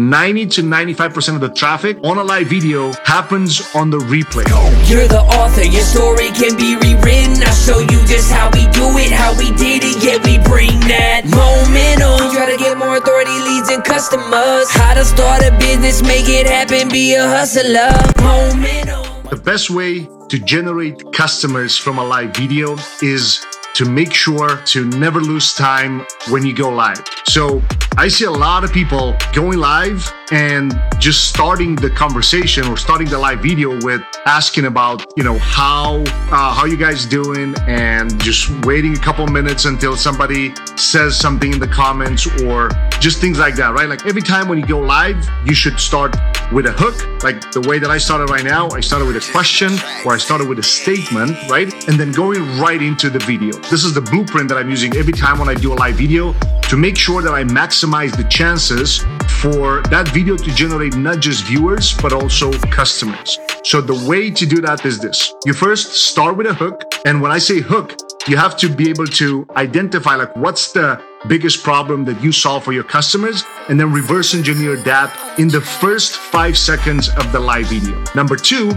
90 to 95% of the traffic on a live video happens on the replay. You're the author, your story can be rewritten. I'll show you just how we do it, how we did it, yeah, we bring that momentum. Try to get more authority, leads, and customers. How to start a business, make it happen, be a hustler. Momentum. The best way to generate customers from a live video is to make sure to never lose time when you go live. So I see a lot of people going live and just starting the conversation or starting the live video with asking about, you know, how uh, how you guys doing, and just waiting a couple minutes until somebody says something in the comments or just things like that, right? Like every time when you go live, you should start with a hook, like the way that I started right now. I started with a question or I started with a statement, right? And then going right into the video. This is the blueprint that I'm using every time when I do a live video to make sure that I maximize the chances for that video to generate not just viewers, but also customers. So the way to do that is this. You first start with a hook. And when I say hook, you have to be able to identify like what's the biggest problem that you solve for your customers and then reverse engineer that in the first five seconds of the live video. Number two,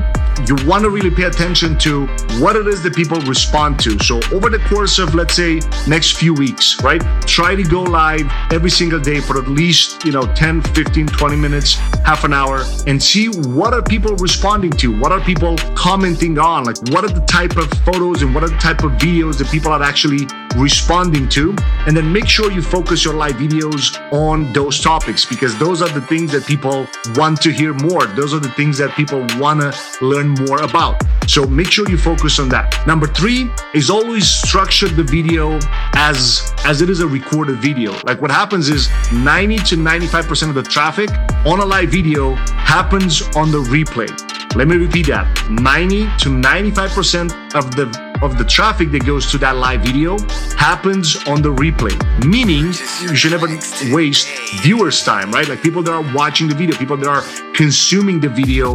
you want to really pay attention to what it is that people respond to. So over the course of let's say next few weeks, right? Try to go live every single day for at least, you know, 10, 15, 20 minutes, half an hour and see what are people responding to? What are people commenting on? Like what are the type of photos and what are the type of videos that people are actually responding to? And then make sure you focus your live videos on those topics because those are the things that people want to hear more. Those are the things that people want to learn more about. So make sure you focus on that. Number three is always structure the video as as it is a recorded video. Like what happens is 90 to 95% of the traffic on a live video happens on the replay. Let me repeat that. 90 to 95% of the of the traffic that goes to that live video happens on the replay. Meaning you should never waste viewers' time, right? Like people that are watching the video, people that are consuming the video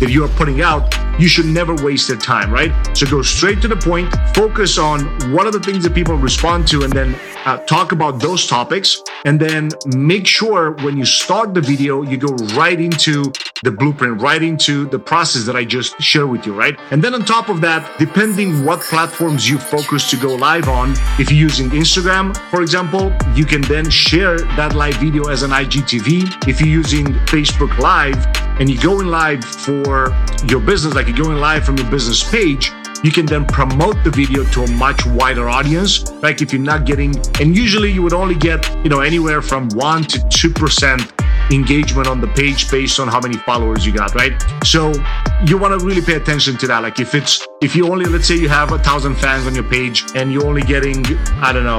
that you are putting out, you should never waste their time, right? So go straight to the point, focus on what are the things that people respond to, and then uh, talk about those topics. And then make sure when you start the video, you go right into the blueprint, right into the process that I just shared with you, right? And then on top of that, depending what platforms you focus to go live on, if you're using Instagram, for example, you can then share that live video as an IGTV. If you're using Facebook Live and you're going live for your business, like you're going live from your business page, you can then promote the video to a much wider audience. Like if you're not getting, and usually you would only get, you know, anywhere from one to 2% engagement on the page based on how many followers you got, right? So you want to really pay attention to that. Like if it's, if you only, let's say you have a thousand fans on your page and you're only getting, I don't know,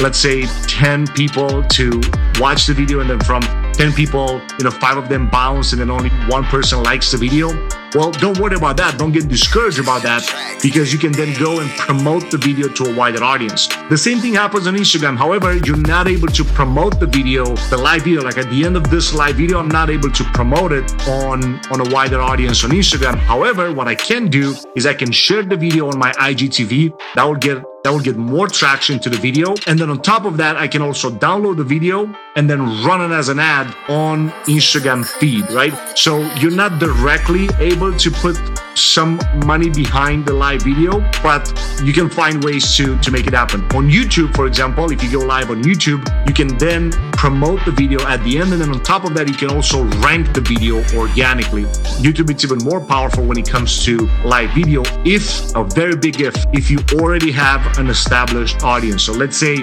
let's say 10 people to watch the video and then from 10 people, you know, five of them bounce and then only one person likes the video. Well, don't worry about that. Don't get discouraged about that because you can then go and promote the video to a wider audience. The same thing happens on Instagram. However, you're not able to promote the video, the live video. Like at the end of this live video, I'm not able to promote it on, on a wider audience on Instagram. However, what I can do is I can share the video on my IGTV. That will get that will get more traction to the video. And then on top of that, I can also download the video and then run it as an ad on Instagram feed, right? So you're not directly able to put some money behind the live video, but you can find ways to, to make it happen. On YouTube, for example, if you go live on YouTube, you can then promote the video at the end. And then on top of that, you can also rank the video organically. YouTube is even more powerful when it comes to live video if a very big if, if you already have an established audience. So let's say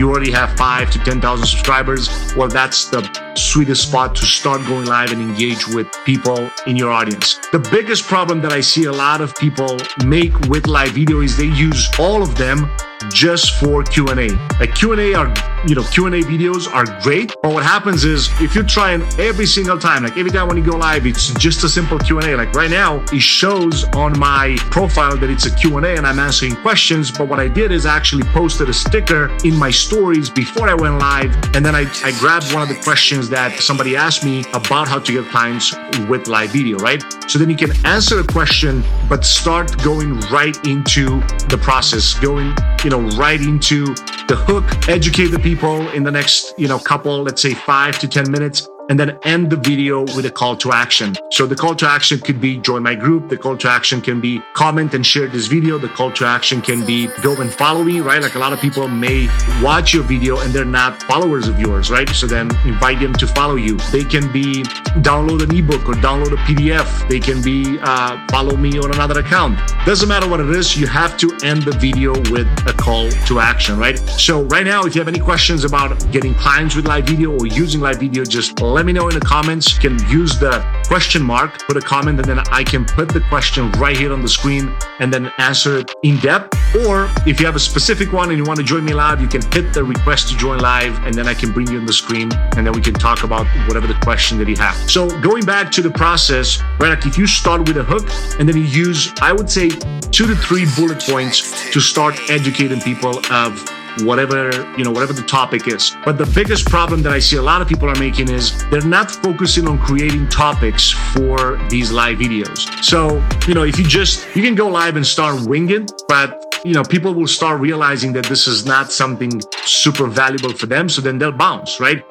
you already have five to 10,000 subscribers. Well, that's the sweetest spot to start going live and engage with people in your audience. The biggest problem that I see a lot of people make with live video is they use all of them just for Q&A. Like Q&A are, you know, Q&A videos are great, but what happens is if you're trying every single time, like every time when you go live, it's just a simple Q&A. Like right now, it shows on my profile that it's a Q&A and I'm answering questions, but what I did is I actually posted a sticker in my stories before I went live, and then I, I grabbed one of the questions that somebody asked me about how to get clients with live video, right? So then you can answer a question, but start going right into the process, going, you know, right into the hook, educate the people in the next, you know, couple, let's say five to 10 minutes, and then end the video with a call to action. So the call to action could be join my group. The call to action can be comment and share this video. The call to action can be go and follow me, right? Like a lot of people may watch your video and they're not followers of yours, right? So then invite them to follow you. They can be download an ebook or download a PDF. They can be uh, follow me on another account. Doesn't matter what it is, you have to end the video with a call to action, right? So right now, if you have any questions about getting clients with live video or using live video, just let me know in the comments. You can use the question mark, put a comment, and then I can put the question right here on the screen and then answer it in depth. Or if you have a specific one and you want to join me live, you can hit the request to join live and then I can bring you on the screen and then we can talk about whatever the question that you have. So going back to the process, right? Like if you start with a hook and then you use, I would say, two to three bullet points to start educating people of whatever you know whatever the topic is. But the biggest problem that i see a lot of people are making is they're not focusing on creating topics for these live videos. So you know if you just you can go live and start winging but you know people will start realizing that this is not something super valuable for them. So then they'll bounce right?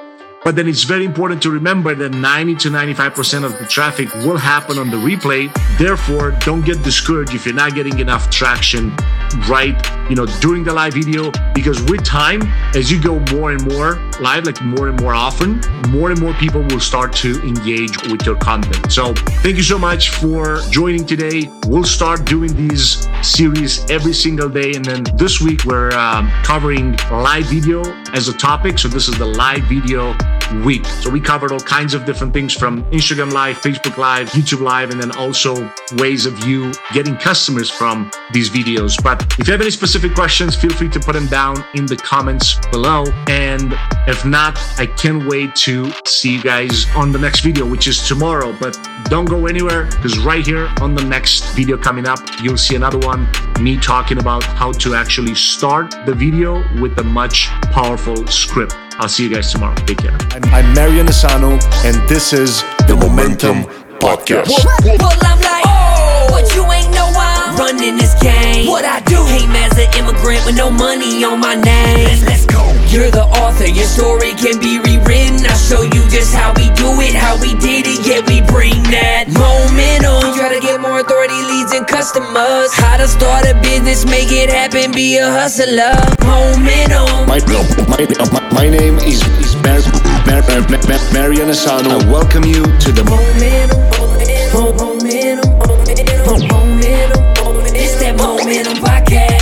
But then it's very important to remember that 90 to 95% of the traffic will happen on the replay. Therefore, don't get discouraged if you're not getting enough traction right, you know, during the live video because with time, as you go more and more live, like more and more often, more and more people will start to engage with your content. So thank you so much for joining today. We'll start doing these series every single day. And then this week, we're um, covering live video as a topic. So this is the live video week. So we covered all kinds of different things from Instagram Live, Facebook Live, YouTube Live, and then also ways of you getting customers from these videos. But if you have any specific questions, feel free to put them down in the comments below. And if not, I can't wait to see you guys on the next video, which is tomorrow. But don't go anywhere because right here on the next video coming up, you'll see another one me talking about how to actually start the video with a much powerful script. I'll see you guys tomorrow. Take care. I'm, I'm Marian Asano, and this is the Momentum Podcast. Well, I'm like, oh, but you ain't know I'm running this game. What I do, came as an immigrant with no money on my name. Let's, let's go. You're the author, your story can be rewritten. I'll show you just how we do it, how we did it. Yeah, we bring that momentum. Try to get more authority, leads, and customers. How to start a business, make it happen, be a hustler. Momentum. My, my, my, my name is, is Mar- Mar- Mar- Mar- Marian Asano. I welcome you to the momentum, momentum, momentum, momentum. It's that momentum podcast.